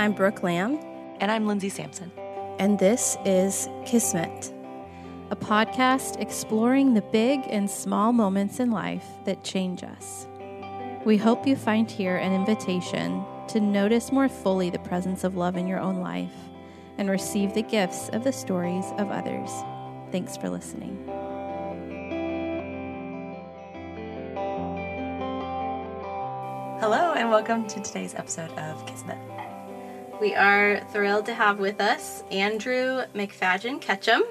I'm Brooke Lamb. And I'm Lindsay Sampson. And this is Kismet, a podcast exploring the big and small moments in life that change us. We hope you find here an invitation to notice more fully the presence of love in your own life and receive the gifts of the stories of others. Thanks for listening. Hello, and welcome to today's episode of Kismet. We are thrilled to have with us Andrew McFadyen Ketchum,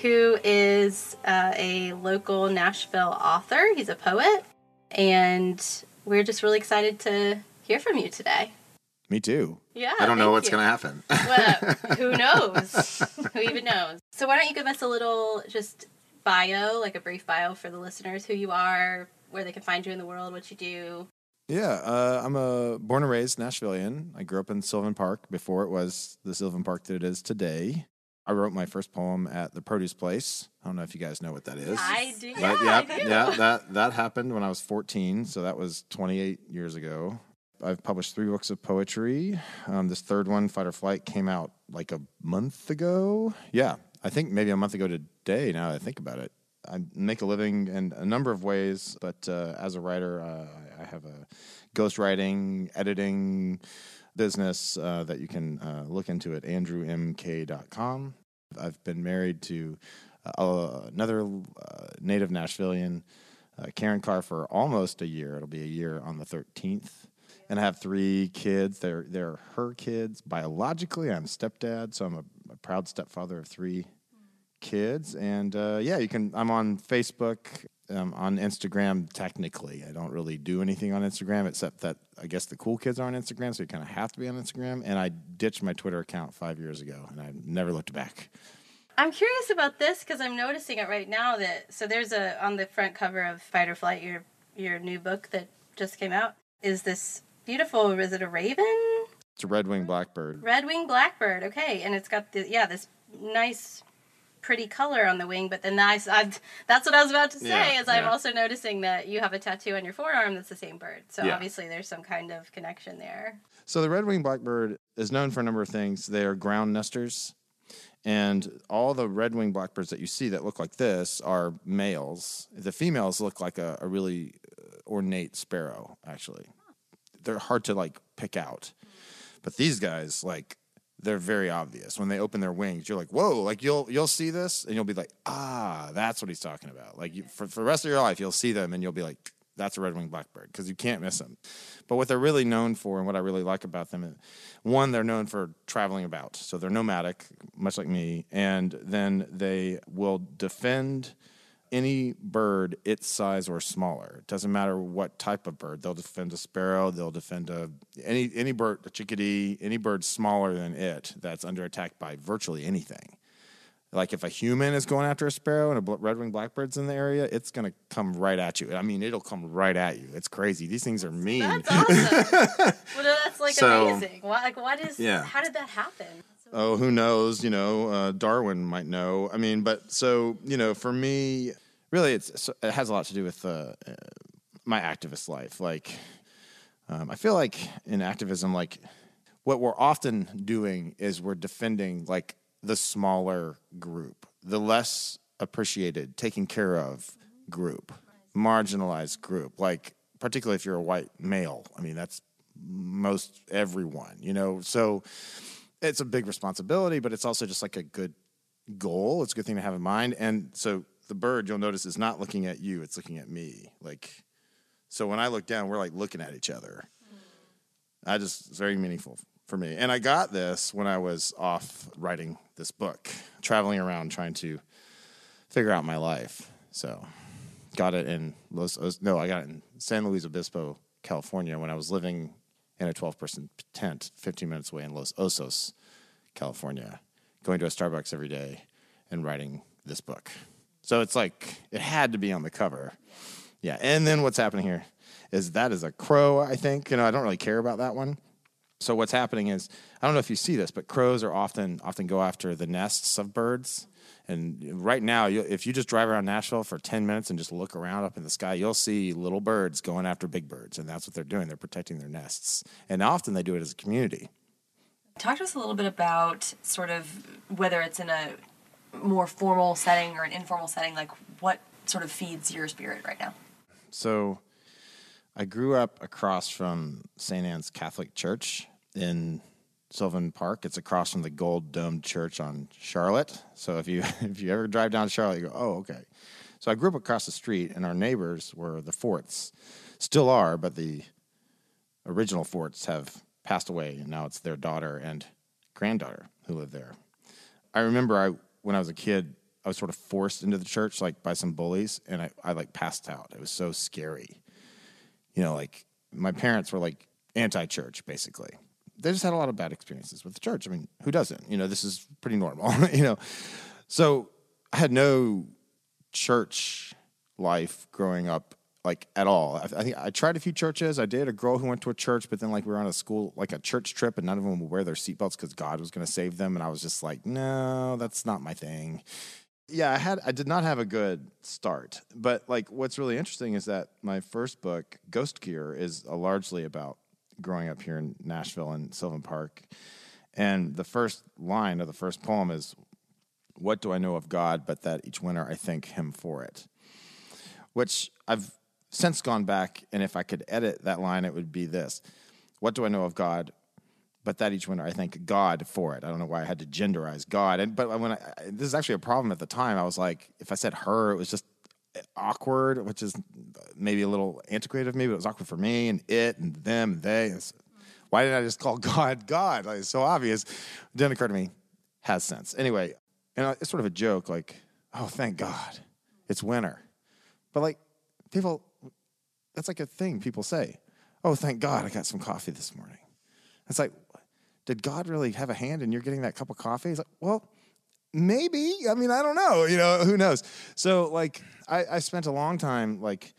who is uh, a local Nashville author. He's a poet, and we're just really excited to hear from you today. Me too. Yeah. I don't know what's going to happen. well, who knows? who even knows? So, why don't you give us a little just bio, like a brief bio for the listeners, who you are, where they can find you in the world, what you do, yeah, uh, I'm a born and raised Nashvilleian. I grew up in Sylvan Park before it was the Sylvan Park that it is today. I wrote my first poem at the Produce Place. I don't know if you guys know what that is. I do. But, yeah, yeah, do. yeah. That that happened when I was 14, so that was 28 years ago. I've published three books of poetry. Um, this third one, Fight or Flight, came out like a month ago. Yeah, I think maybe a month ago today. Now that I think about it, I make a living in a number of ways, but uh, as a writer, uh, I have a ghostwriting, editing business uh, that you can uh, look into at andrewmk.com. I've been married to uh, another uh, native Nashvilleian, Karen Carr, for almost a year. It'll be a year on the 13th. And I have three kids. They're, they're her kids. Biologically, I'm stepdad, so I'm a, a proud stepfather of three kids. And uh, yeah, you can. I'm on Facebook, um, on Instagram. Technically, I don't really do anything on Instagram except that I guess the cool kids are on Instagram, so you kind of have to be on Instagram. And I ditched my Twitter account five years ago, and I never looked back. I'm curious about this because I'm noticing it right now. That so there's a on the front cover of Fight or Flight, your your new book that just came out. Is this beautiful? Is it a raven? It's a red winged blackbird. Red winged blackbird. Okay, and it's got the yeah this nice pretty color on the wing, but then I, I that's what I was about to say. Yeah, is I'm yeah. also noticing that you have a tattoo on your forearm that's the same bird. So Yeah. obviously there's some kind of connection there. So the red winged blackbird is known for a number of things. They are ground nesters, and all the red winged blackbirds that you see that look like this are males. The females look like a, a really uh, ornate sparrow. Actually, they're hard to like pick out, but these guys like they're very obvious when they open their wings. You're like, whoa! Like you'll you'll see this, and you'll be like, ah, that's what he's talking about. Like you, for for the rest of your life, you'll see them, and you'll be like, that's a red winged blackbird because you can't miss them. But what they're really known for, and what I really like about them, is one, they're known for traveling about, so they're nomadic, much like me, and then they will defend any bird its size or smaller. It doesn't matter what type of bird. They'll defend a sparrow. They'll defend a any any bird, a chickadee, any bird smaller than it that's under attack by virtually anything. Like if a human is going after a sparrow and a red-winged blackbird's in the area, it's going to come right at you. I mean, it'll come right at you. It's crazy. These things are mean. That's awesome. well, that's like So- amazing. What, like, what is? Yeah. How did that happen? Oh, who knows? You know, uh, Darwin might know. I mean, but so you know, for me, really, it's it has a lot to do with uh, uh, my activist life. Like, um, I feel like in activism, like what we're often doing is we're defending like the smaller group, the less appreciated, taken care of group, marginalized group. Like, particularly if you're a white male. I mean, that's most everyone, you know. So it's a big responsibility, but it's also just like a good goal. It's a good thing to have in mind. And so the bird, you'll notice, is not looking at you; it's looking at me. Like, so when I look down, we're like looking at each other. I just it's very meaningful for me. And I got this when I was off writing this book, traveling around trying to figure out my life. So got it in Los no, I got it in San Luis Obispo, California when I was living in a 12 person tent 15 minutes away in Los Osos, California, going to a Starbucks every day and writing this book. So it's like it had to be on the cover. Yeah. And then what's happening here is that is a crow, I think. You know, I don't really care about that one. So what's happening is I don't know if you see this, but crows are often often go after the nests of birds. And right now, if you just drive around Nashville for ten minutes and just look around up in the sky, you'll see little birds going after big birds, and that's what they're doing. They're protecting their nests, and often they do it as a community. Talk to us a little bit about sort of whether it's in a more formal setting or an informal setting, like what sort of feeds your spirit right now? So I grew up across from St. Anne's Catholic Church in Sylvan Park. It's across from the Gold Domed Church on Charlotte. So if you if you ever drive down Charlotte, you go, oh, okay. So I grew up across the street, and our neighbors were the Forts, still are, but the original Forts have passed away, and now it's their daughter and granddaughter who live there. I remember I when I was a kid, I was sort of forced into the church like by some bullies, and I, I like passed out. It was so scary. You know, like my parents were like anti-church basically. They just had a lot of bad experiences with the church. I mean, who doesn't? You know, this is pretty normal. you know, so I had no church life growing up like at all. I, I think I tried a few churches. I dated a girl who went to a church, but then like we were on a school like a church trip, and none of them would wear their seatbelts because God was going to save them, and I was just like, no, that's not my thing. Yeah, I had I did not have a good start, but like what's really interesting is that my first book, Ghost Gear, is uh, largely about growing up here in Nashville and Sylvan Park, and the first line of the first poem is, "What do I know of God, but that each winter I thank Him for it," which I've since gone back, and if I could edit that line, it would be this What do I know of God? But that each winter, I thank God for it. I don't know why I had to genderize God. And but when I, this is actually a problem at the time, I was like, if I said her, it was just awkward, which is maybe a little antiquated of me, but it was awkward for me and it and them and they. why didn't I just call God God? Like, it's so obvious. It didn't occur to me. Has sense. Anyway, and it's sort of a joke, like, oh, thank God, it's winter. But like, people that's like a thing people say. Oh, thank God I got some coffee this morning. It's like, did God really have a hand in you're getting that cup of coffee? He's like, well, maybe. I mean, I don't know. You know, who knows? So, like, I, I spent a long time like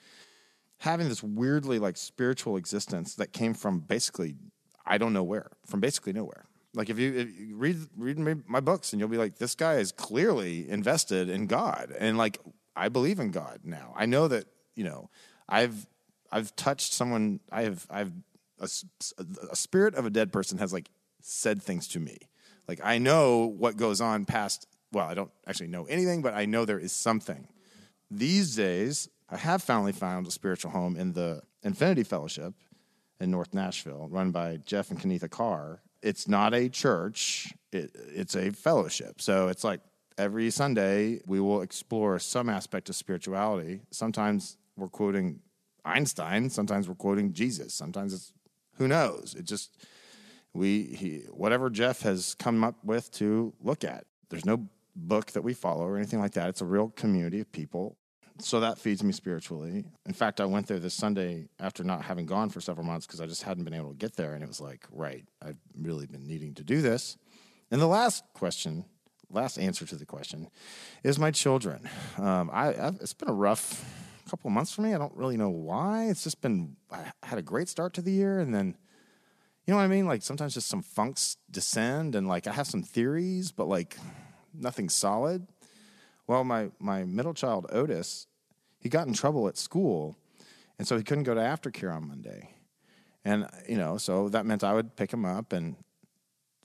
having this weirdly like spiritual existence that came from basically I don't know where, from basically nowhere. Like if you, if you read read my books and you'll be like, this guy is clearly invested in God, and like I believe in God now. I know that you know I've I've touched someone. I have I've a, a spirit of a dead person has like said things to me. Like I know what goes on past. Well, I don't actually know anything, but I know there is something. These days, I have finally found a spiritual home in the Infinity Fellowship in North Nashville, run by Jeff and Kenitha Carr. It's not a church; it, it's a fellowship. So it's like every Sunday we will explore some aspect of spirituality. Sometimes we're quoting Einstein. Sometimes we're quoting Jesus. Sometimes it's who knows. It just we he whatever Jeff has come up with to look at. There's no book that we follow or anything like that. It's a real community of people. So that feeds me spiritually. In fact, I went there this Sunday after not having gone for several months because I just hadn't been able to get there. And it was like, right, I've really been needing to do this. And the last question, last answer to the question, is my children. Um, I, I've, it's been a rough couple months for me. I don't really know why. It's just been I had a great start to the year, and then you know what I mean. Like sometimes just some funks descend, and like I have some theories, but like nothing solid. Well, my my middle child Otis, he got in trouble at school, and so he couldn't go to aftercare on Monday, and you know so that meant I would pick him up and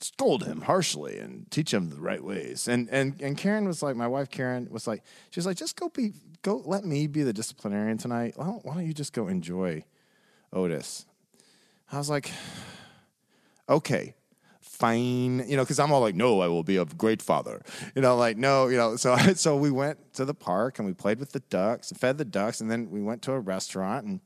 scold him harshly and teach him the right ways. And and and Karen was like, my wife Karen was like, she was like, just go be go let me be the disciplinarian tonight. Why don't, why don't you just go enjoy Otis? I was like, okay, fine, you know, because I'm all like, no, I will be a great father, you know, like no, you know. So so we went to the park and we played with the ducks, fed the ducks, and then we went to a restaurant. And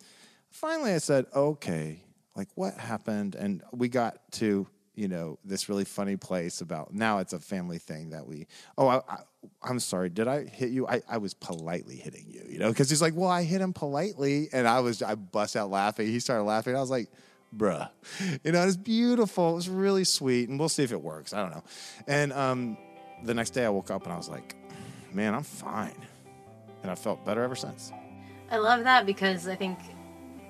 finally, I said, okay, like what happened? And we got to you know this really funny place about now it's a family thing that we oh I, I, am sorry did i hit you I, I was politely hitting you you know because he's like well i hit him politely and i was i bust out laughing he started laughing i was like bruh. You know it's beautiful it was really sweet and we'll see if it works i don't know. And um, the next day i woke up and i was like man i'm fine. And i felt better ever since. I love that because i think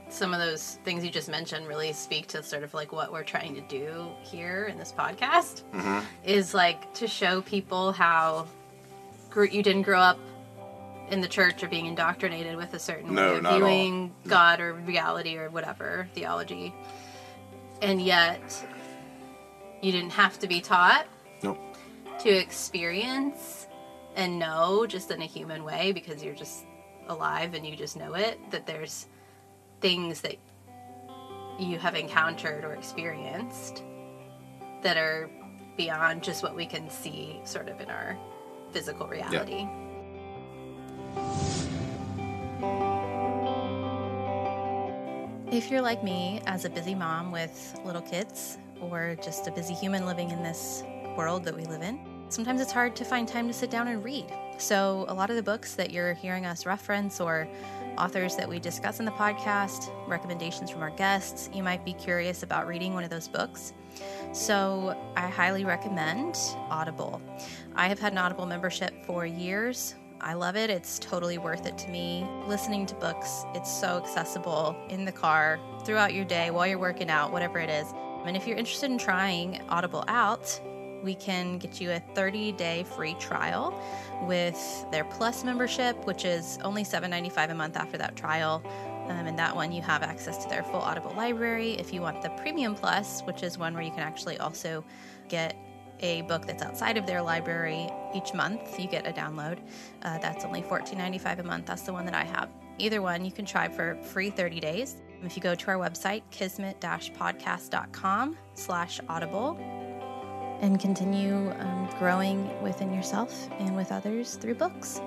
some of those things you just mentioned really speak to sort of like what we're trying to do here in this podcast mm-hmm. is like to show people how you didn't grow up in the church or being indoctrinated with a certain no, way of viewing God or reality or whatever theology, and yet You didn't have to be taught Nope. to experience and know just in a human way because you're just alive and you just know it that there's things that you have encountered or experienced that are beyond just what we can see sort of in our physical reality. If you're like me, as a busy mom with little kids, or just a busy human living in this world that we live in, sometimes it's hard to find time to sit down and read. So, a lot of the books that you're hearing us reference or authors that we discuss in the podcast, recommendations from our guests, you might be curious about reading one of those books. So, I highly recommend Audible. I have had an Audible membership for years. I love it. It's totally worth it to me. Listening to books, it's so accessible in the car, throughout your day, while you're working out, whatever it is. And if you're interested in trying Audible out, we can get you a 30 day free trial with their Plus membership, which is only $7.95 a month after that trial. Um, and that one, you have access to their full Audible library. If you want the Premium Plus, which is one where you can actually also get a book that's outside of their library each month, you get a download. Uh, that's only $14.95 a month. That's the one that I have. Either one, you can try for free 30 days. If you go to our website, kismet-podcast.com slash audible, and continue um, growing within yourself and with others through books.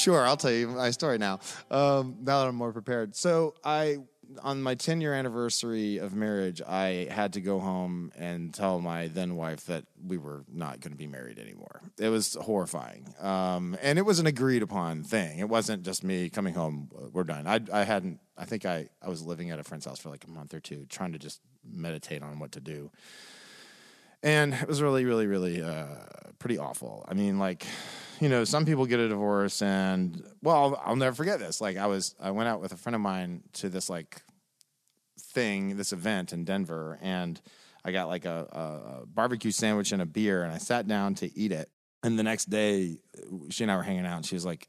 Sure, I'll tell you my story now. Um, now that I'm more prepared. So I, on my 10 year anniversary of marriage, I had to go home and tell my then wife that we were not going to be married anymore. It was horrifying, um, and it was an agreed upon thing. It wasn't just me coming home. uh, We're done. I, I hadn't. I think I, I was living at a friend's house for like a month or two, trying to just meditate on what to do and it was really really really uh, pretty awful. I mean like you know some people get a divorce and well I'll, never forget this. Like i was i went out with a friend of mine to this like thing this event in denver and i got like a, a, a barbecue sandwich and a beer and i sat down to eat it. And the next day she and i were hanging out and she was like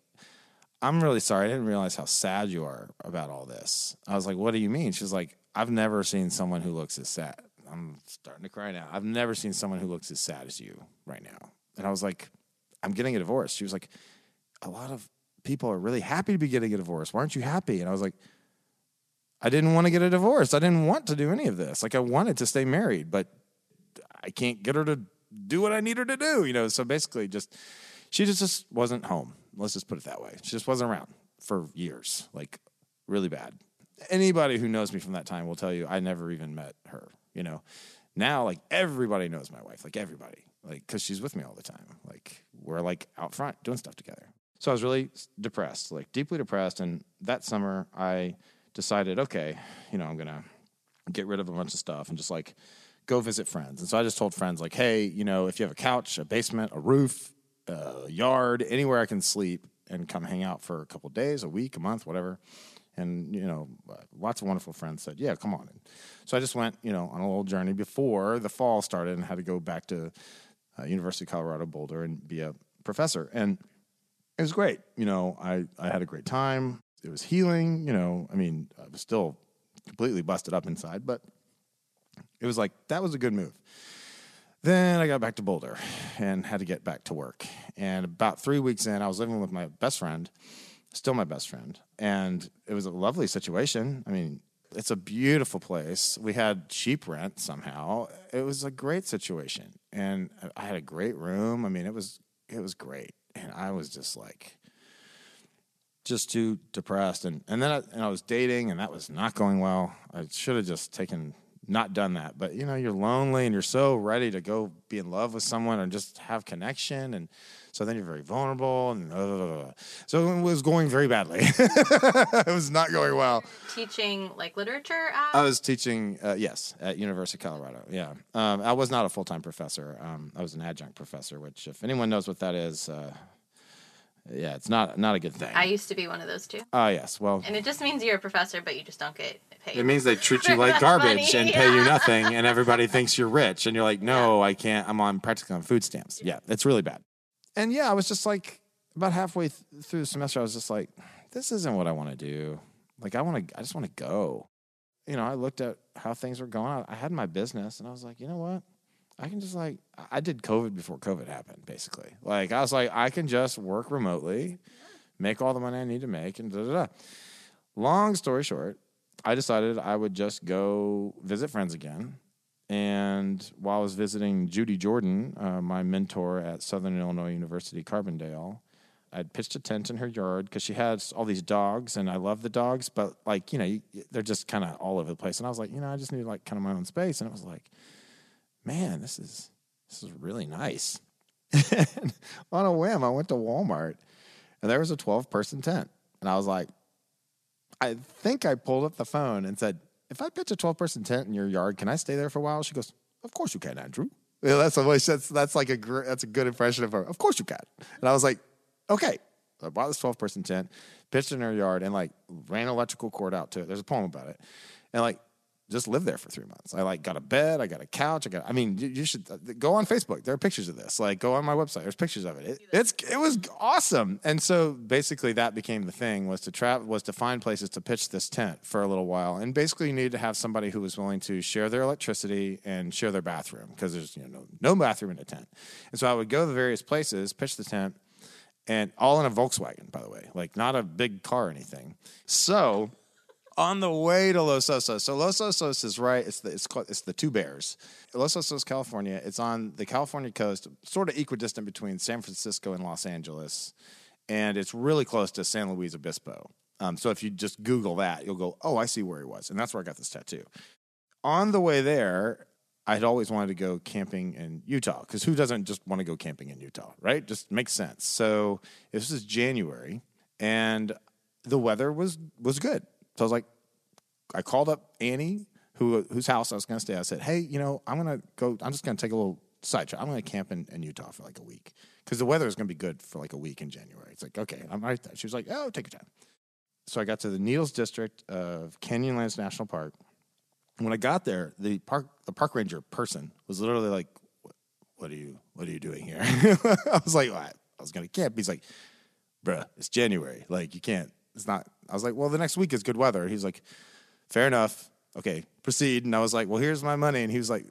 i'm really sorry i didn't realize how sad you are about all this. I was like what do you mean? She's like i've never seen someone who looks as sad I'm starting to cry now. I've never seen someone who looks as sad as you right now. And I was like, I'm getting a divorce. She was like, a lot of people are really happy to be getting a divorce. Why aren't you happy? And I was like, I didn't want to get a divorce. I didn't want to do any of this. Like I wanted to stay married, but I can't get her to do what I need her to do, you know. So basically just she just, just wasn't home. Let's just put it that way. She just wasn't around for years. Like really bad. Anybody who knows me from that time will tell you I never even met her you know? Now like everybody knows my wife like everybody like because she's with me all the time. Like we're like out front doing stuff together. So i was really depressed like deeply depressed and that summer i decided okay you know i'm gonna get rid of a bunch of stuff and just like go visit friends. And so i just told friends like hey you know if you have a couch a basement a roof a yard anywhere i can sleep and come hang out for a couple days a week a month whatever and you know lots of wonderful friends said yeah come on so i just went you know on a little journey before the fall started and had to go back to uh, university of colorado boulder and be a professor. And it was great. You know i i had a great time. It was healing you know. I mean i was still completely busted up inside but it was like that was a good move. Then i got back to boulder and had to get back to work. And about three weeks in i was living with my best friend still my best friend. And it was a lovely situation. I mean, it's a beautiful place. We had cheap rent somehow. It was a great situation. And I had a great room. I mean, it was it was great. And I was just like just too depressed and and then I, and I was dating and that was not going well. I should have just taken not done that. But you know, you're lonely and you're so ready to go be in love with someone and just have connection and so then you're very vulnerable and uh, so it was going very badly. it was not going well. Teaching like literature at? I was teaching, uh, yes, at University of Colorado. Yeah, um, I was not a full time professor. Um, I was an adjunct professor, which if anyone knows what that is. Uh, yeah, it's not not a good thing. I used to be one of those too. Ah, yes. Well, And it just means you're a professor, but you just don't get paid. It means they treat you like garbage funny, and pay you nothing, and everybody thinks you're rich, and you're like, no, I can't. I'm on practically on food stamps. Yeah, it's really bad. And yeah, I was just like, about halfway th- through the semester, I was just like, this isn't what I want to do. Like, I want to, I just want to go. You know, I looked at how things were going. I had my business, and I was like, you know what? I can just like, I did COVID before COVID happened, basically. Like, I was like, I can just work remotely, make all the money I need to make, and da da da. Long story short, I decided I would just go visit friends again. And while I was visiting Judy Jordan, uh, my mentor at Southern Illinois University, Carbondale, I'd pitched a tent in her yard because she has all these dogs, and I love the dogs, but like you know, they're just kind of all over the place. And I was like, you know, I just need like kind of my own space. And it was like, man, this is this is really nice. on a whim, I went to Walmart, and there was a twelve person tent, and I was like, I think I pulled up the phone and said, if I pitch a twelve person tent in your yard, can I stay there for a while? She goes, of course you can, Andrew. Yeah, that's a that's that's like a gr- that's a good impression of her. Of course you can. And I was like, okay. So I bought this 12 person tent, pitched it in her yard, and like ran electrical cord out to it. There's a poem about it. And like just lived there for three months. I like got a bed, I got a couch, I got. I mean, you, you should uh, go on Facebook. There are pictures of this. Like, go on my website. There's pictures of it. it it's it was awesome. And so basically, that became the thing was to travel was to find places to pitch this tent for a little while. And basically, you needed to have somebody who was willing to share their electricity and share their bathroom because there's you know no, no bathroom in a tent. And so I would go to the various places, pitch the tent and all in a Volkswagen, by the way, like not a big car or anything. So on the way to Los Osos, so Los Osos is right. It's the it's called it's the Two Bears. Los Osos, California. It's on the California coast, sort of equidistant between San Francisco and Los Angeles, and it's really close to San Luis Obispo. Um, so if you just Google that, you'll go, oh, I see where he was, and that's where I got this tattoo. On the way there, I'd always wanted to go camping in Utah because who doesn't just want to go camping in Utah, right? Just makes sense. So this is January, and the weather was was good. So I was like, I called up Annie, who whose house I was going to stay. I said, hey, you know, I'm going to go. I'm just going to take a little side trip. I'm going to camp in, in Utah for like a week because the weather is going to be good for like a week in January. It's like, okay, I'm right there. She was like, oh, take your time. So I got to the Needles district of Canyonlands National Park when I got there, the park the park ranger person was literally like, "What are you What are you doing here?" I was like, well, "I was gonna camp." He's like, "Bruh, it's January. Like, you can't. It's not." I was like, "Well, the next week is good weather." He's like, "Fair enough. Okay, proceed." And I was like, "Well, here's my money." And he was like,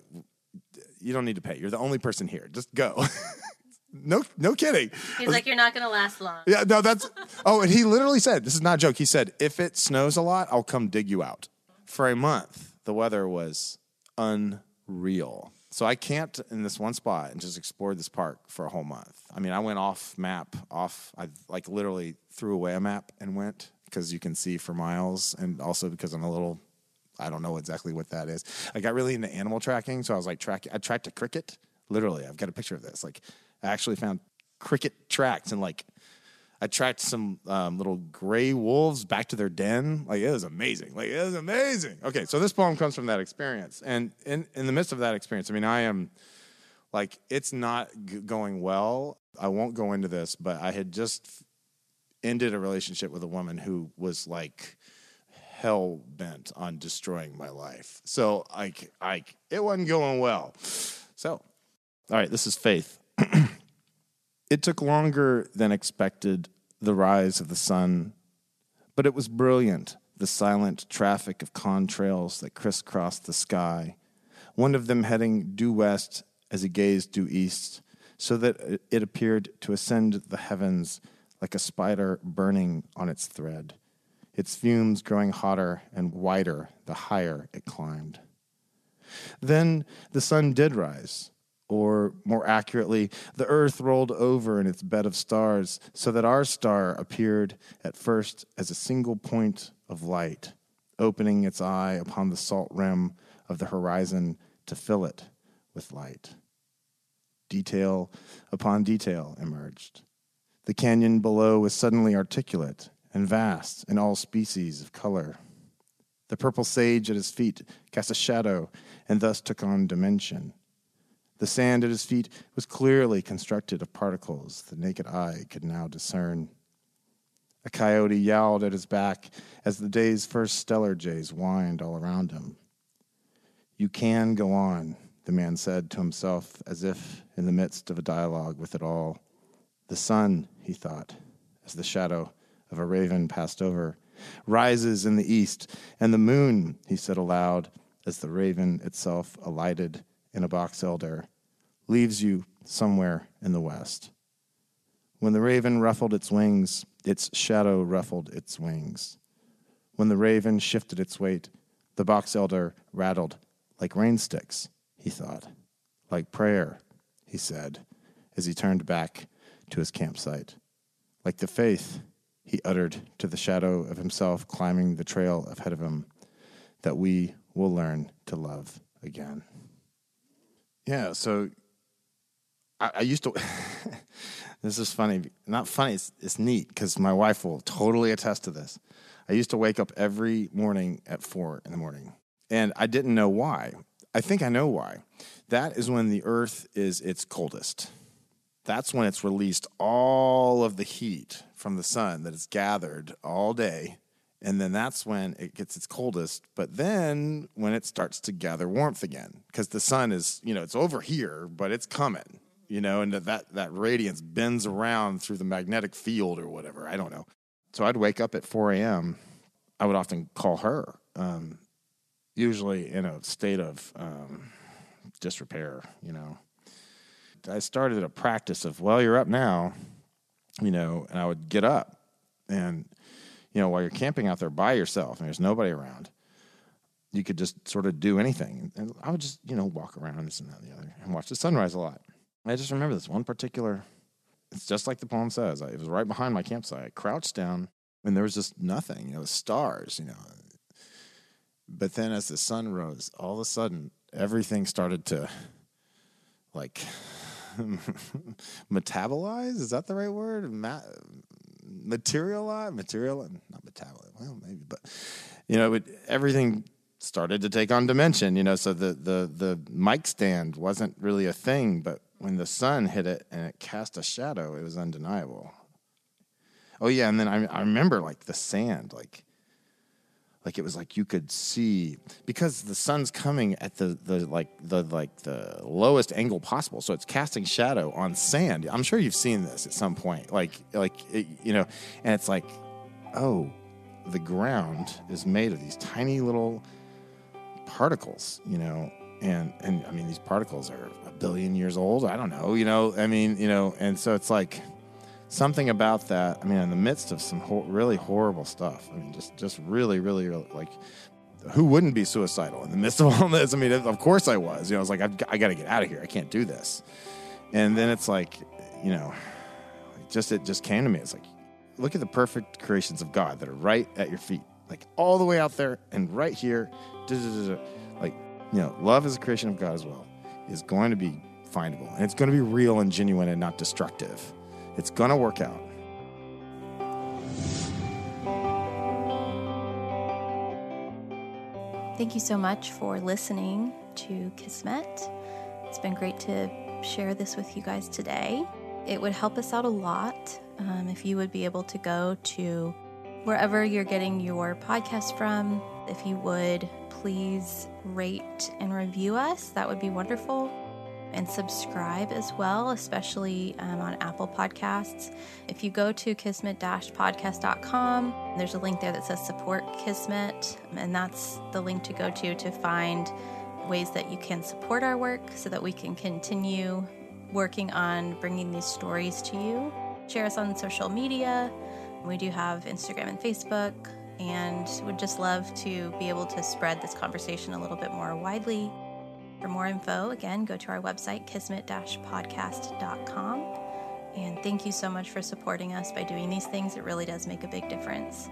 "You don't need to pay. You're the only person here. Just go." no, no kidding. He's like, you're not going to last long. Yeah, no, that's. Oh, and he literally said, "This is not a joke." He said, "If it snows a lot, I'll come dig you out." For a month, the weather was unreal. So I camped in this one spot and just explored this park for a whole month. I mean, I went off map, off. I like literally threw away a map and went because you can see for miles, and also because I'm a little. I don't know exactly what that is. I got really into animal tracking, so I was like track. I tracked a cricket. Literally, I've got a picture of this. Like, I actually found cricket tracks and like Tracked some um, little gray wolves back to their den. Like it was amazing. Like it was amazing. Okay, so this poem comes from that experience, and in in the midst of that experience, I mean, I am like it's not g- going well. I won't go into this, but I had just ended a relationship with a woman who was like hell bent on destroying my life. So like like it wasn't going well. So, all right, this is faith. It took longer than expected, the rise of the sun, but it was brilliant, the silent traffic of contrails that crisscrossed the sky, one of them heading due west as he gazed due east, so that it appeared to ascend the heavens like a spider burning on its thread, its fumes growing hotter and wider the higher it climbed. Then the sun did rise or more accurately, the earth rolled over in its bed of stars, so that our star appeared at first as a single point of light, opening its eye upon the salt rim of the horizon to fill it with light. Detail upon detail emerged. The canyon below was suddenly articulate and vast in all species of color. The purple sage at his feet cast a shadow and thus took on dimension. The sand at his feet was clearly constructed of particles the naked eye could now discern. A coyote yowled at his back as the day's first stellar jays whined all around him. You can go on, the man said to himself, as if in the midst of a dialogue with it all. The sun, he thought, as the shadow of a raven passed over. Rises in the east, and the moon, he said aloud, as the raven itself alighted in a box elder, leaves you somewhere in the west. When the raven ruffled its wings, its shadow ruffled its wings. When the raven shifted its weight, the box elder rattled like rain sticks, he thought. Like prayer, he said, as he turned back to his campsite. Like the faith he uttered to the shadow of himself climbing the trail ahead of him that we will learn to love again. Yeah, so I, I used to. this is funny. Not funny, it's, it's neat because my wife will totally attest to this. I used to wake up every morning at four in the morning, and I didn't know why. I think I know why. That is when the earth is its coldest that's when it's released all of the heat from the sun that is gathered all day. And then that's when it gets its coldest. But then when it starts to gather warmth again, because the sun is, you know, it's over here, but it's coming, you know, and that, that radiance bends around through the magnetic field or whatever. I don't know. So I'd wake up at 4 a.m. I would often call her, um, usually in a state of um, disrepair, you know I started a practice of, well, you're up now, you know, and I would get up and, you know, while you're camping out there by yourself and there's nobody around, you could just sort of do anything. And I would just, you know, walk around this and that and the other and watch the sunrise a lot. I just remember this one particular, it's just like the poem says. it was right behind my campsite. I crouched down and there was just nothing, you know, stars, you know. But then as the sun rose, all of a sudden everything started to like metabolize. Is that the right word? Ma- materialize, material, not metabolize. Well, maybe, but you know, it, everything started to take on dimension. You know, so the the the mic stand wasn't really a thing, but when the sun hit it and it cast a shadow, it was undeniable. Oh yeah, and then I I remember like the sand, like like it was like you could see because the sun's coming at the the like the like the lowest angle possible so it's casting shadow on sand i'm sure you've seen this at some point like like it, you know and it's like oh the ground is made of these tiny little particles you know and and i mean these particles are billion years old i don't know you know i mean you know and so it's like something about that. I mean, in the midst of some ho- really horrible stuff. I mean, just just really, really, really like. Who wouldn't be suicidal in the midst of all this? I mean, of course I was. You know, I was like, I've, I got to get out of here. I can't do this. And then it's like, you know, just it just came to me. It's like, look at the perfect creations of God that are right at your feet, like all the way out there and right here. Like, you know, love is a creation of God as well. Is going to be findable and it's going to be real and genuine and not destructive. It's going to work out. Thank you so much for listening to Kismet. It's been great to share this with you guys today. It would help us out a lot um, if you would be able to go to wherever you're getting your podcast from. If you would please rate and review us, that would be wonderful and subscribe as well, especially um, on Apple Podcasts. If you go to kismet-podcast.com, there's a link there that says support Kismet, and that's the link to go to to find ways that you can support our work so that we can continue working on bringing these stories to you. Share us on social media. We do have Instagram and Facebook, and would just love to be able to spread this conversation a little bit more widely. For more info, again, go to our website, kismet podcast.com. And thank you so much for supporting us by doing these things. It really does make a big difference.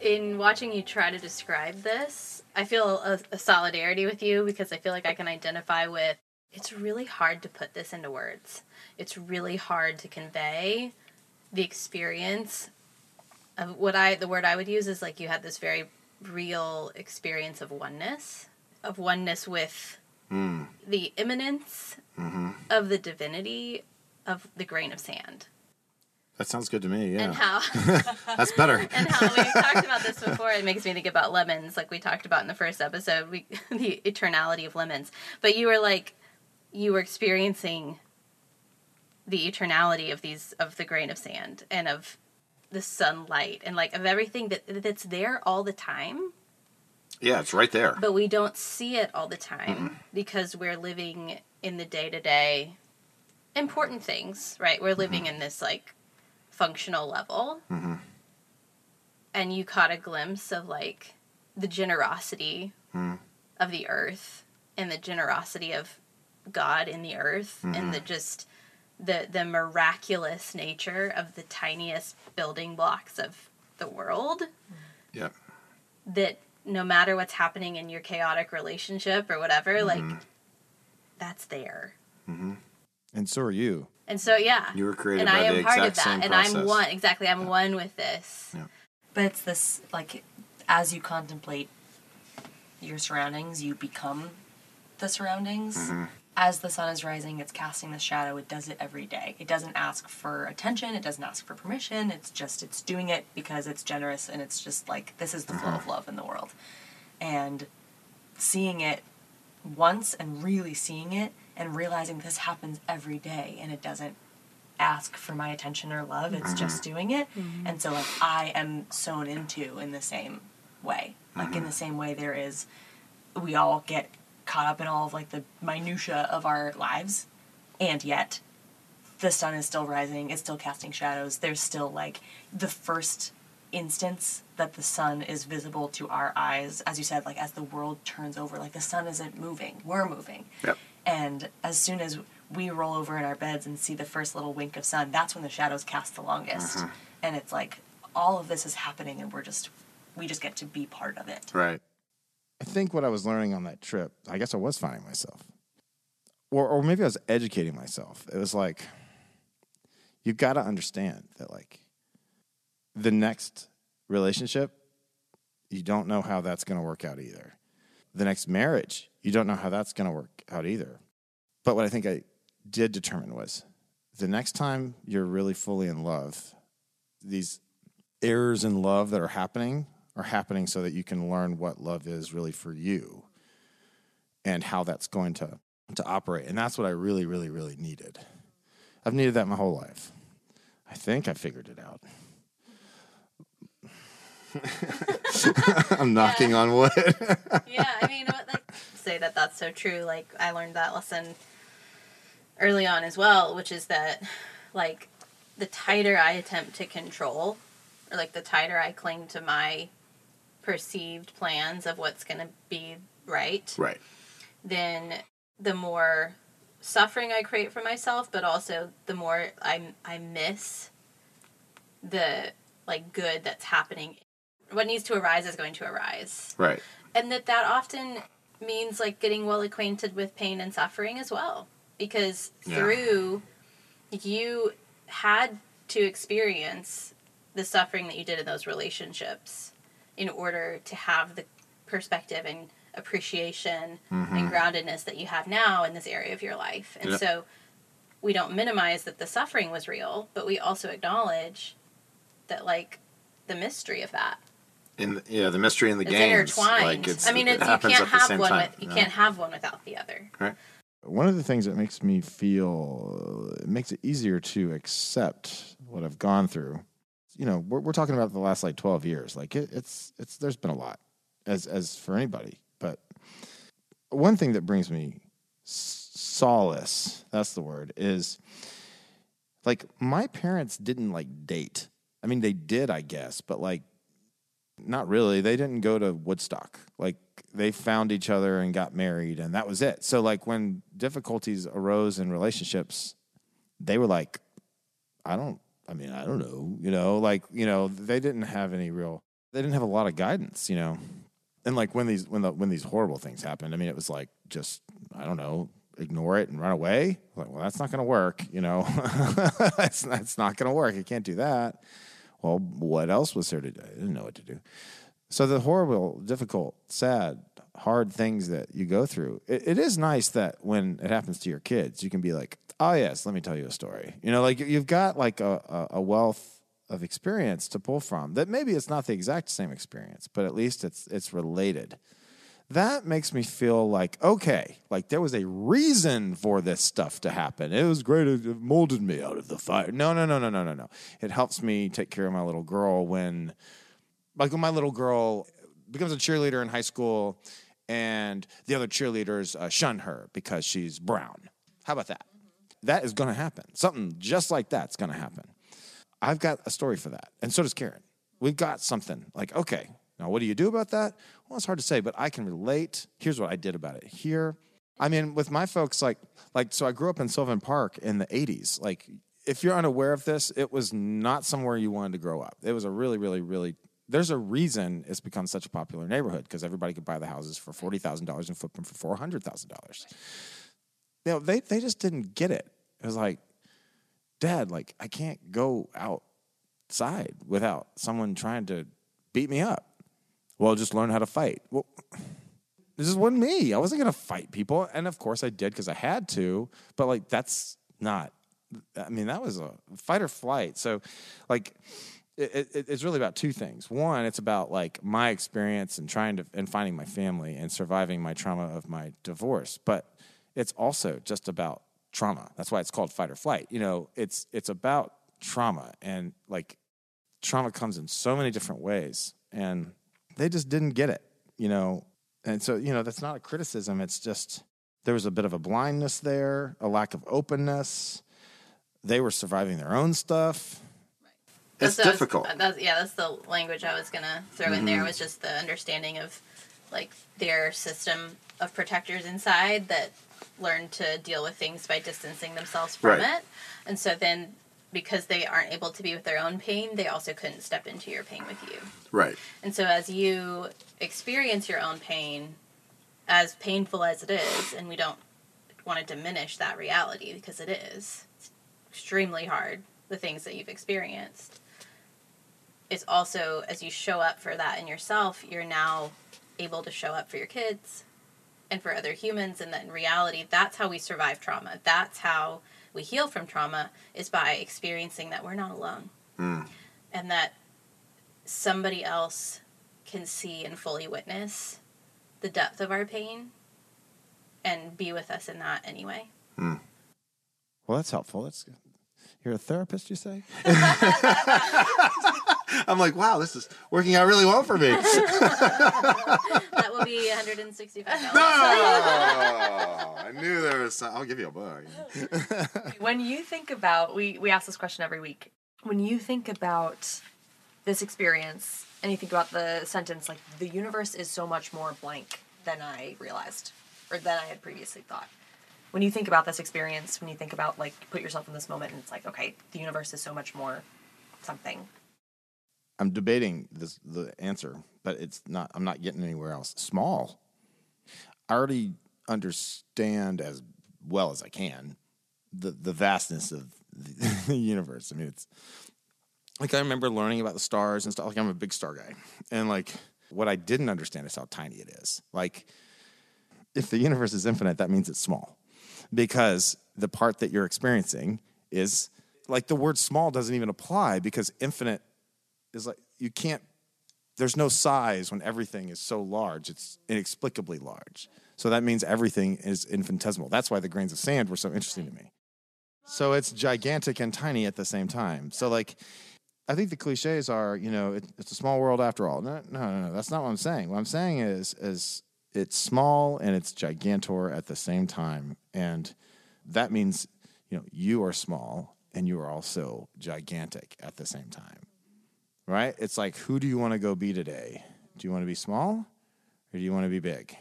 In watching you try to describe this, I feel a, a solidarity with you because I feel like I can identify with it's really hard to put this into words. It's really hard to convey the experience of what I the word I would use is like you had this very real experience of oneness, of oneness with mm. the immanence mm-hmm. of the divinity of the grain of sand. That sounds good to me. Yeah, and how that's better. and how we talked about this before. It makes me think about lemons, like we talked about in the first episode, we the eternality of lemons. But you were like, you were experiencing the eternality of these of the grain of sand and of the sunlight and like of everything that that's there all the time? Yeah, it's right there. but we don't see it all the time because we're living in the day-to-day important things right? We're living mm-hmm. in this like functional level. Mm-hmm. And you caught a glimpse of like the generosity mm-hmm. of the earth and the generosity of god in the earth and the mm-hmm. just the the miraculous nature of the tiniest building blocks of the world mm-hmm. Yeah. that no matter what's happening in your chaotic relationship or whatever, like mm-hmm. that's there. And so are you. And so yeah. You were created and by I am the part of exact that. same and process. I'm one exactly, I'm one with this. But it's this like as you contemplate your surroundings, you become the surroundings. Mm-hmm. As the sun is rising, it's casting the shadow. It does it every day. It doesn't ask for attention. It doesn't ask for permission. It's just it's doing it because it's generous and it's just like this is the flow Mm-hmm. of love in the world. And seeing it once and really seeing it and realizing this happens every day and it doesn't ask for my attention or love it's mm-hmm. just doing it mm-hmm. and so like i am sewn into in the same way like in mm-hmm. the same way there is we all get caught up in all of like the minutia of our lives. And yet the sun is still rising it's still casting shadows there's still like the first instance that the sun is visible to our eyes as you said like as the world turns over like the sun isn't moving we're moving. Yep. and as soon as we roll over in our beds and see the first little wink of sun that's when the shadows cast the longest. Uh-huh. And it's like all of this is happening and we're just we just get to be part of it. Right. I think what I was learning on that trip, I guess I was finding myself. Or or maybe I was educating myself. It was like you got to understand that like the next relationship you don't know how that's going to work out either. The next marriage, you don't know how that's going to work out either. But what I think I did determine was the next time you're really fully in love, these errors in love that are happening are happening so that you can learn what love is really for you and how that's going to to operate. And that's what I really, really, really needed. I've needed that my whole life. I think I figured it out. I'm knocking on wood. yeah, I mean, what, like, say that that's so true. Like, I learned that lesson early on as well, which is that, like, the tighter I attempt to control, or like the tighter I cling to my perceived plans of what's going to be right, right. then the more suffering I create for myself, but also the more I I miss the like good that's happening. What needs to arise is going to arise Right. and that that often means like getting well acquainted with pain and suffering as well because Yeah. through you had to experience the suffering that you did in those relationships in order to have the perspective and appreciation and mm-hmm. groundedness that you have now in this area of your life and Yep. so we don't minimize that the suffering was real but we also acknowledge that like the mystery of that In the, yeah, the mystery in the it's games. intertwined. Like it's, I mean, it you can't have one time. with you Yeah. can't have one without the other. Right. One of the things that makes me feel it makes it easier to accept what I've gone through. You know, we're, we're talking about the last like twelve years. Like it, it's it's there's been a lot as as for anybody. But one thing that brings me solace, that's the word, is like my parents didn't like date. I mean, they did, I guess, but like not really. They didn't go to Woodstock. Like they found each other and got married and that was it. So like when difficulties arose in relationships, they were like I don't I mean, I don't know, you know, like, you know, they didn't have any real they didn't have a lot of guidance, you know. And like when these when the when these horrible things happened, I mean, it was like just I don't know, ignore it and run away. Like, well, that's not going to work, you know. that's that's not going to work. You can't do that. Well, what else was there to do? I didn't know what to do. So the horrible, difficult, sad, hard things that you go through, it, it is nice that when it happens to your kids, you can be like, oh yes, let me tell you a story. You know, like you've got like a, a, wealth of experience to pull from that maybe it's not the exact same experience, but at least it's it's related. That makes me feel like okay, like there was a reason for this stuff to happen. It was great; it molded me out of the fire. No, no, no, no, no, no, no. It helps me take care of my little girl when, like, when my little girl becomes a cheerleader in high school, and the other cheerleaders uh, shun her because she's brown. How about that? That is going to happen. Something just like that's going to happen. I've got a story for that. And so does Karen. We've got something like, okay, now what do you do about that? Well, it's hard to say, but I can relate. Here's what I did about it here. I mean, with my folks, like, like, so I grew up in Sylvan Park in the 80s. Like, if you're unaware of this, it was not somewhere you wanted to grow up. It was a really, really, really, there's a reason it's become such a popular neighborhood because everybody could buy the houses for $40,000 and flip them for $400,000. You know, they, they just didn't get it. It was like, Dad, like, I can't go outside without someone trying to beat me up. Well, just learn how to fight. Well, this just wasn't me. I wasn't going to fight people. And of course I did because I had to. But like, that's not, I mean, that was a fight or flight. So, like, it, it, it's really about two things. One, it's about like my experience and trying to and finding my family and surviving my trauma of my divorce. But it's also just about trauma. That's why it's called fight or flight. You know, it's it's about trauma and like trauma comes in so many different ways and they just didn't get it, you know. And so, you know, that's not a criticism. It's just there was a bit of a blindness there, a lack of openness. They were surviving their own stuff. It's That's- difficult. Uh, that's, yeah, that's the language I was gonna throw in there. Mm-hmm. Was just the understanding of like their system of protectors inside that learn to deal with things by distancing themselves from Right. it, and so then because they aren't able to be with their own pain, they also couldn't step into your pain with you. Right. And so as you experience your own pain, as painful as it is, and we don't want to diminish that reality because it is, it's extremely hard, the things that you've experienced. It's also, as you show up for that in yourself, you're now able to show up for your kids and for other humans. And that in reality, that's how we survive trauma. That's how we heal from trauma, is by experiencing that we're not alone. Hmm. And that somebody else can see and fully witness the depth of our pain and be with us in that anyway. Hmm. Well, that's helpful. That's you're a therapist, you say? I'm like, wow, this is working out really well for me. That will be $165. oh, I knew there was. Some, I'll give you a bug. when you think about we we ask this question every week when you think about this experience and you think about the sentence like the universe is so much more blank than i realized or than i had previously thought when you think about this experience when you think about like put yourself in this moment and it's like okay the universe is so much more something I'm debating this the answer, but it's not. I'm not getting anywhere else. Small. I already understand as well as I can the the vastness of the universe. I mean, it's like I remember learning about the stars and stuff. Like I'm a big star guy, and like what I didn't understand is how tiny it is. Like if the universe is infinite, that means it's small because the part that you're experiencing is like the word small doesn't even apply because infinite is like you can't there's no size when everything is so large it's inexplicably large. So that means everything is infinitesimal. That's why the grains of sand were so interesting to me. So it's gigantic and tiny at the same time. So like i think the cliches are you know it, it's a small world after all. No, no no no that's not what i'm saying. What i'm saying is is it's small and it's gigantor at the same time. And that means you know you are small and you are also gigantic at the same time right? It's like, who do you want to go be today? Do you want to be small or do you want to be big?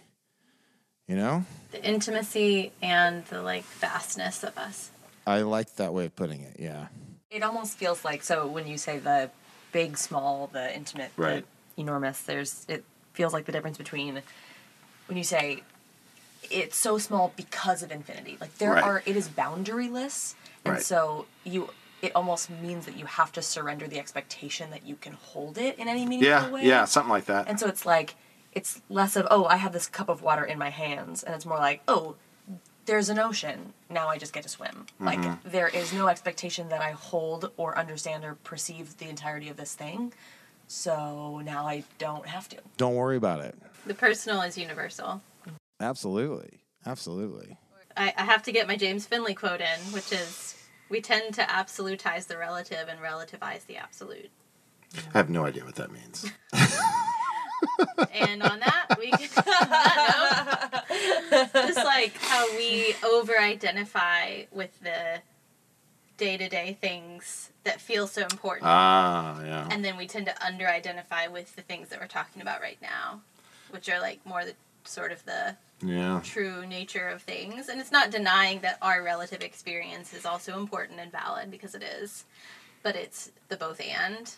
You know? The intimacy and the like vastness of us. I like that way of putting it. Yeah. it almost feels like so when you say the big small the intimate Right. the enormous there's it feels like the difference between when you say it's so small because of infinity like there Right. are it is boundaryless and Right. so you it almost means that you have to surrender the expectation that you can hold it in any meaningful Yeah, way yeah, yeah, something like that. and so it's like it's less of oh i have this cup of water in my hands and it's more like oh there's an ocean. Now I just get to swim. Mm-hmm. Like there is no expectation that I hold or understand or perceive the entirety of this thing. So now I don't have to. Don't worry about it. The personal is universal. Absolutely. Absolutely. I, I have to get my James Finley quote in, which is we tend to absolutize the relative and relativize the absolute. I have no idea what that means. And on that, we on that note, just like how we over identify with the day to day things that feel so important. ah, yeah. and then we tend to under identify with the things that we're talking about right now, which are like more the sort of the Yeah. true nature of things. And it's not denying that our relative experience is also important and valid because it is, but it's the both and.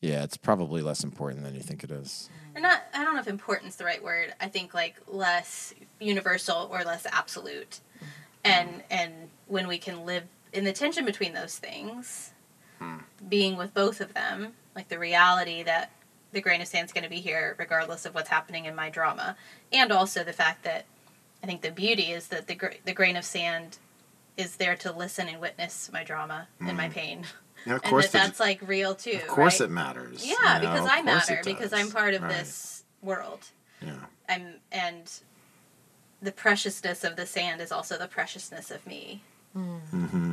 Yeah, it's probably less important than you think it is. Or not, I don't know if important's the right word. I think like less universal or less absolute. Mm-hmm. And and when we can live in the tension between those things, hmm. being with both of them, like the reality that the grain of sand's going to be here regardless of what's happening in my drama, and also the fact that I think the beauty is that the gra- the grain of sand is there to listen and witness my drama and my pain. Yeah, of And course, that it- that's like real too. of course right? it matters. Yeah, you know, because of I matter because. I'm part of Right. this world. Yeah. I'm and the preciousness of the sand is also the preciousness of me. Mm-hmm.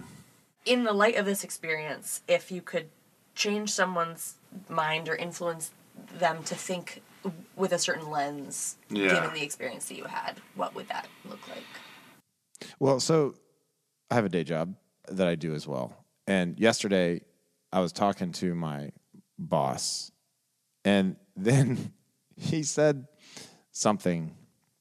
in the light of this experience, if you could change someone's mind or influence them to think with a certain lens, Yeah. given the experience that you had, what would that look like? Well, so I have a day job that I do as well. And yesterday I was talking to my boss, and then he said something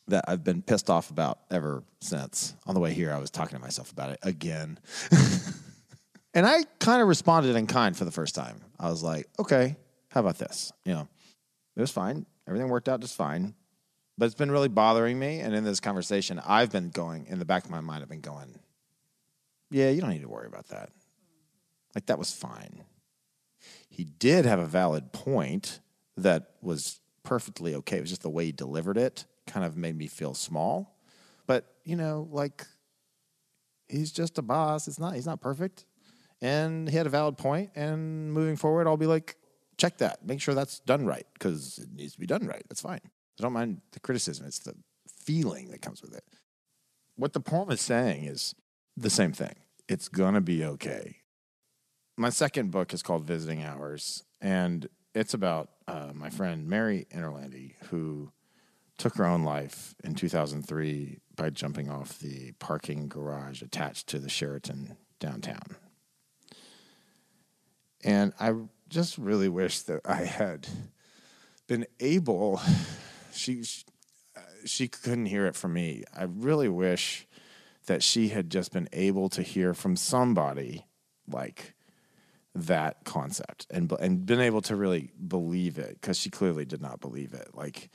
that I've been pissed off about ever since. On the way here, I was talking to myself about it again. and I kind of responded in kind for the first time. I was like, okay, how about this? You know, it was fine. Everything worked out just fine but it's been really bothering me. And in this conversation, I've been going in the back of my mind. I've been going, "Yeah, you don't need to worry about that. Like that was fine." He did have a valid point that was perfectly okay. It was just the way he delivered it kind of made me feel small. But you know, like he's just a boss. It's not. He's not perfect, and he had a valid point. And moving forward, I'll be like, check that. Make sure that's done right because it needs to be done right. That's fine. I don't mind the criticism. It's the feeling that comes with it. What the poem is saying is the same thing. It's gonna be okay. My second book is called Visiting Hours, and it's about uh, my friend Mary Interlandi, who took her own life in 2003 by jumping off the parking garage attached to the Sheraton downtown. And I just really wish that I had been able. She she couldn't hear it from me. I really wish that she had just been able to hear from somebody like that concept and and been able to really believe it because she clearly did not believe it. Like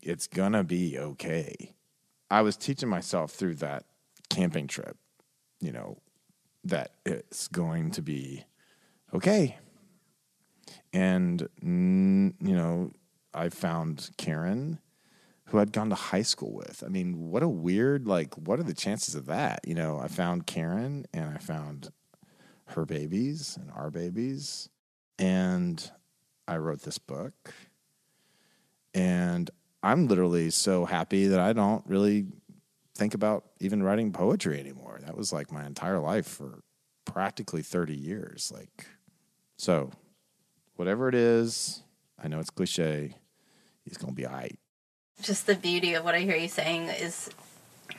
it's gonna be okay. I was teaching myself through that camping trip, you know, that it's going to be okay. And you know, I found Karen who I'd gone to high school with. I mean, what a weird like what are the chances of that? You know, I found Karen and I found her babies and our babies and I wrote this book. And I'm literally so happy that I don't really think about even writing poetry anymore. That was like my entire life for practically 30 years like so whatever it is, I know it's cliche, he's going to be all right. Just the beauty of what I hear you saying is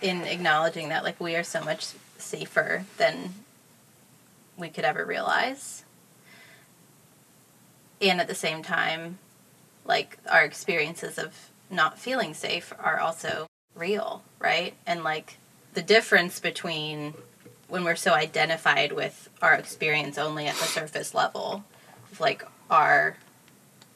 in acknowledging that like we are so much safer than we could ever realize. And at the same time, like our experiences of not feeling safe are also real, right? And like the difference between when we're so identified with our experience only at the surface level, of like our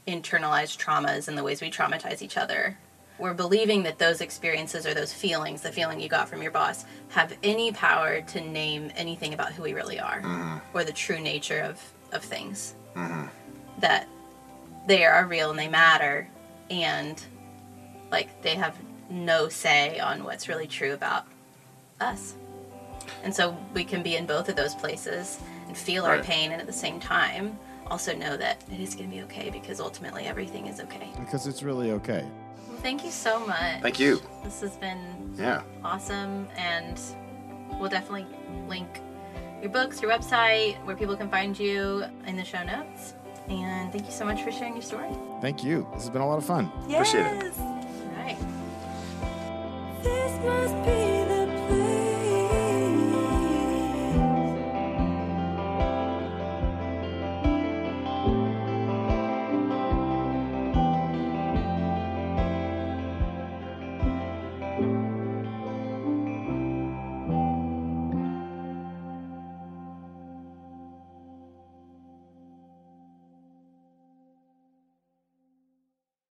internalized traumas and the ways we traumatize each other. We're believing that those experiences or those feelings, the feeling you got from your boss, have any power to name anything about who we really are mm-hmm. or the true nature of, of things. Mm-hmm. That they are real and they matter and like they have no say on what's really true about us. And so we can be in both of those places and feel our pain and at the same time also know that it is going to be okay because ultimately everything is okay. Because it's really okay. Well, thank you so much. Thank you. This has been Yeah. awesome and we'll definitely link your books, your website, where people can find you in the show notes. And thank you so much for sharing your story. Thank you. This has been a lot of fun. Appreciate it. Yes. right. This must be